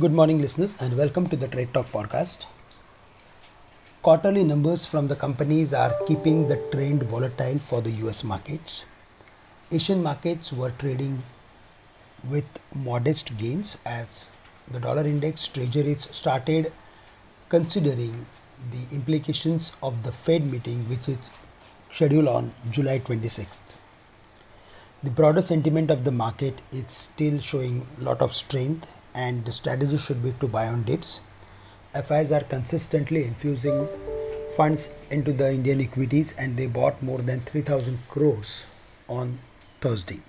Good morning, listeners, and welcome to the Trade Talk podcast. Quarterly numbers from the companies are keeping the trend volatile for the US markets. Asian markets were trading with modest gains as the dollar index treasuries started considering the implications of the Fed meeting, which is scheduled on July 26th. The broader sentiment of the market is still showing a lot of strength, and the strategy should be to buy on dips. FIs are consistently infusing funds into the Indian equities, and they bought more than 3,000 crores on Thursday.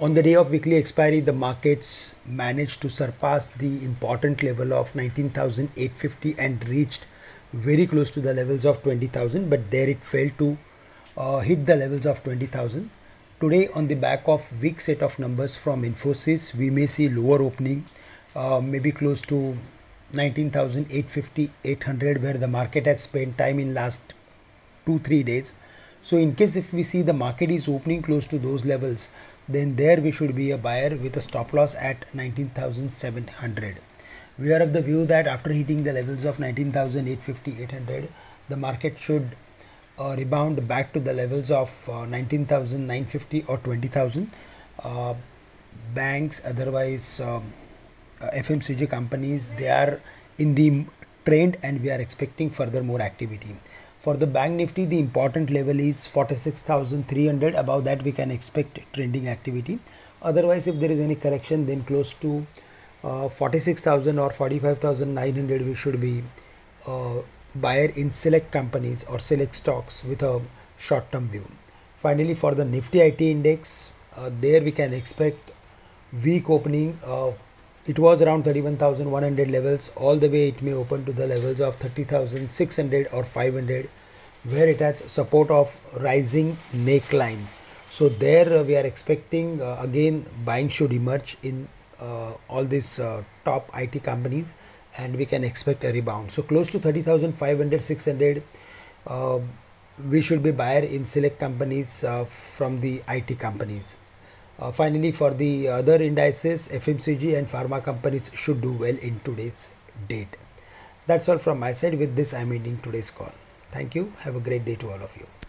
On the day of weekly expiry, the markets managed to surpass the important level of 19,850 and reached very close to the levels of 20,000, but there it failed to uh, hit the levels of 20,000. Today, on the back of weak set of numbers from Infosys, we may see lower opening, uh, maybe close to 19,850, 800, where the market has spent time in last two three days. So, in case if we see the market is opening close to those levels, then there we should be a buyer with a stop loss at 19,700. We are of the view that after hitting the levels of 19,850, 800, the market should uh, rebound back to the levels of uh, 19,950 or 20,000. Uh, banks, otherwise um, uh, FMCG companies, they are in the trend and we are expecting further more activity. For the bank nifty, the important level is 46,300. Above that, we can expect trending activity. Otherwise, if there is any correction, then close to uh, 46,000 or 45,900, we should be uh, buyer in select companies or select stocks with a short term view. Finally, for the Nifty IT index, uh, there we can expect weak opening. Uh, it was around 31,100 levels, all the way it may open to the levels of 30,600 or 500, where it has support of rising neckline. So, there uh, we are expecting uh, again buying should emerge in uh, all these uh, top IT companies and we can expect a rebound. So close to 30,500, 600, uh, we should be buyer in select companies uh, from the IT companies. Uh, finally, for the other indices, FMCG and pharma companies should do well in today's date. That's all from my side. With this, I'm ending today's call. Thank you. Have a great day to all of you.